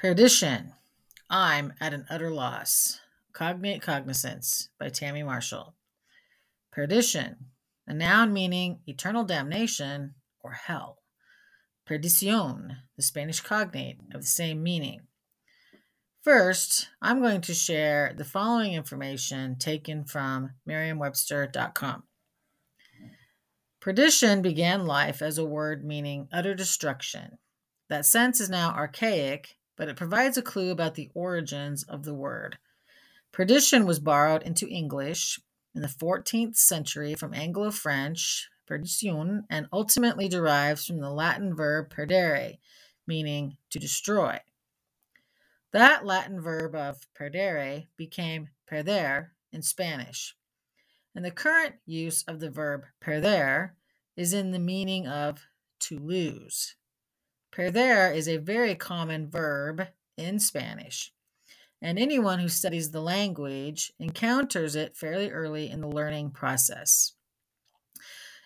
Perdition. I'm at an utter loss. Cognate Cognizance by Tammy Marshall. Perdition, a noun meaning eternal damnation or hell. Perdición, the Spanish cognate of the same meaning. First, I'm going to share the following information taken from merriam-webster.com. Perdition began life as a word meaning utter destruction. That sense is now archaic but it provides a clue about the origins of the word. Perdition was borrowed into English in the 14th century from Anglo French perdiciun and ultimately derives from the Latin verb perdere, meaning to destroy. That Latin verb of perdere became perder in Spanish. And the current use of the verb perder is in the meaning of to lose. Perder is a very common verb in Spanish, and anyone who studies the language encounters it fairly early in the learning process.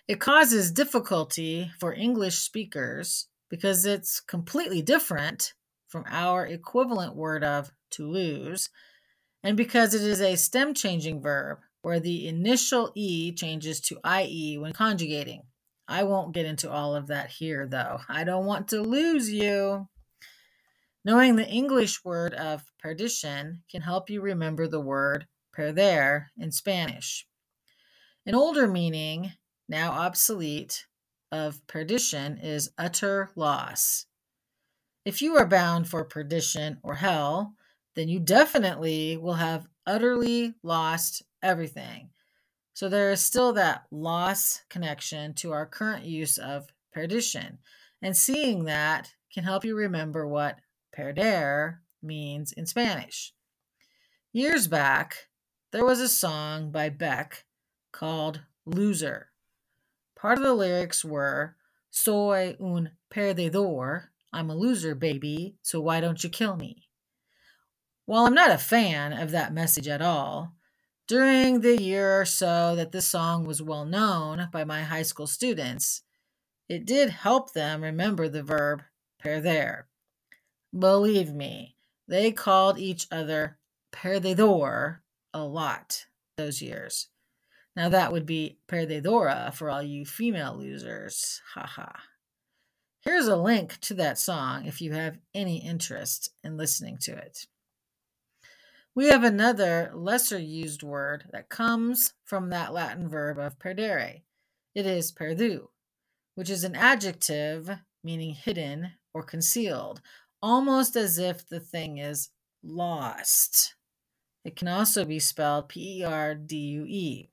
It causes difficulty for English speakers because it's completely different from our equivalent word of to lose, and because it is a stem changing verb where the initial E changes to IE when conjugating. I won't get into all of that here, though. I don't want to lose you. Knowing the English word of perdition can help you remember the word perder in Spanish. An older meaning, now obsolete, of perdition is utter loss. If you are bound for perdition or hell, then you definitely will have utterly lost everything. So there is still that loss connection to our current use of perdition. And seeing that can help you remember what perder means in Spanish. Years back, there was a song by Beck called Loser. Part of the lyrics were Soy un perdedor. I'm a loser, baby, so why don't you kill me? While I'm not a fan of that message at all, during the year or so that this song was well known by my high school students, it did help them remember the verb there Believe me, they called each other perdedor a lot those years. Now that would be perdedora for all you female losers. Haha. Here's a link to that song if you have any interest in listening to it. We have another lesser used word that comes from that Latin verb of perdere. It is perdu, which is an adjective meaning hidden or concealed, almost as if the thing is lost. It can also be spelled P E R D U E.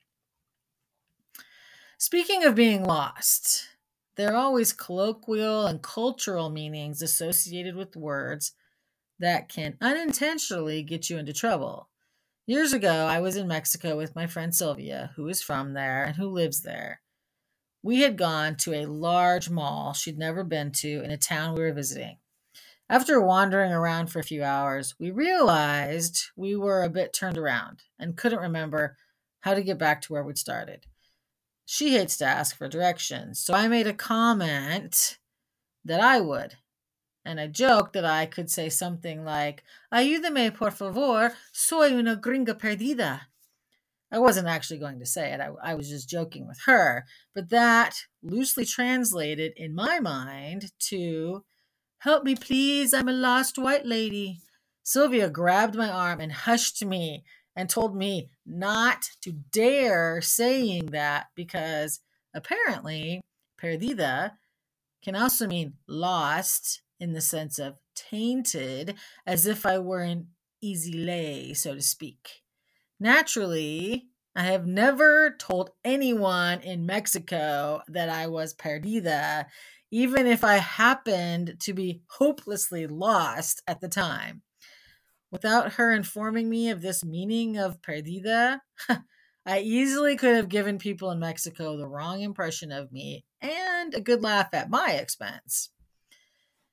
Speaking of being lost, there are always colloquial and cultural meanings associated with words that can unintentionally get you into trouble. Years ago, I was in Mexico with my friend Sylvia, who is from there and who lives there. We had gone to a large mall she'd never been to in a town we were visiting. After wandering around for a few hours, we realized we were a bit turned around and couldn't remember how to get back to where we'd started. She hates to ask for directions, so I made a comment that I would and I joked that I could say something like, Ayúdame, por favor, soy una gringa perdida. I wasn't actually going to say it, I, I, was just joking with her. But that loosely translated in my mind to, Help me, please, I'm a lost white lady. Sylvia grabbed my arm and hushed me and told me not to dare saying that because apparently perdida can also mean lost in the sense of tainted, as if I were an easy lay, so to speak. Naturally, I have never told anyone in Mexico that I was perdida, even if I happened to be hopelessly lost at the time. Without her informing me of this meaning of perdida, I easily could have given people in Mexico the wrong impression of me and a good laugh at my expense.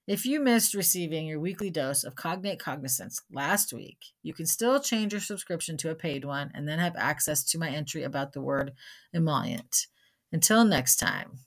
If you missed receiving your weekly dose of Cognate Cognizance last week, you can still change your subscription to a paid one and then have access to my entry about the word emollient. Until next time.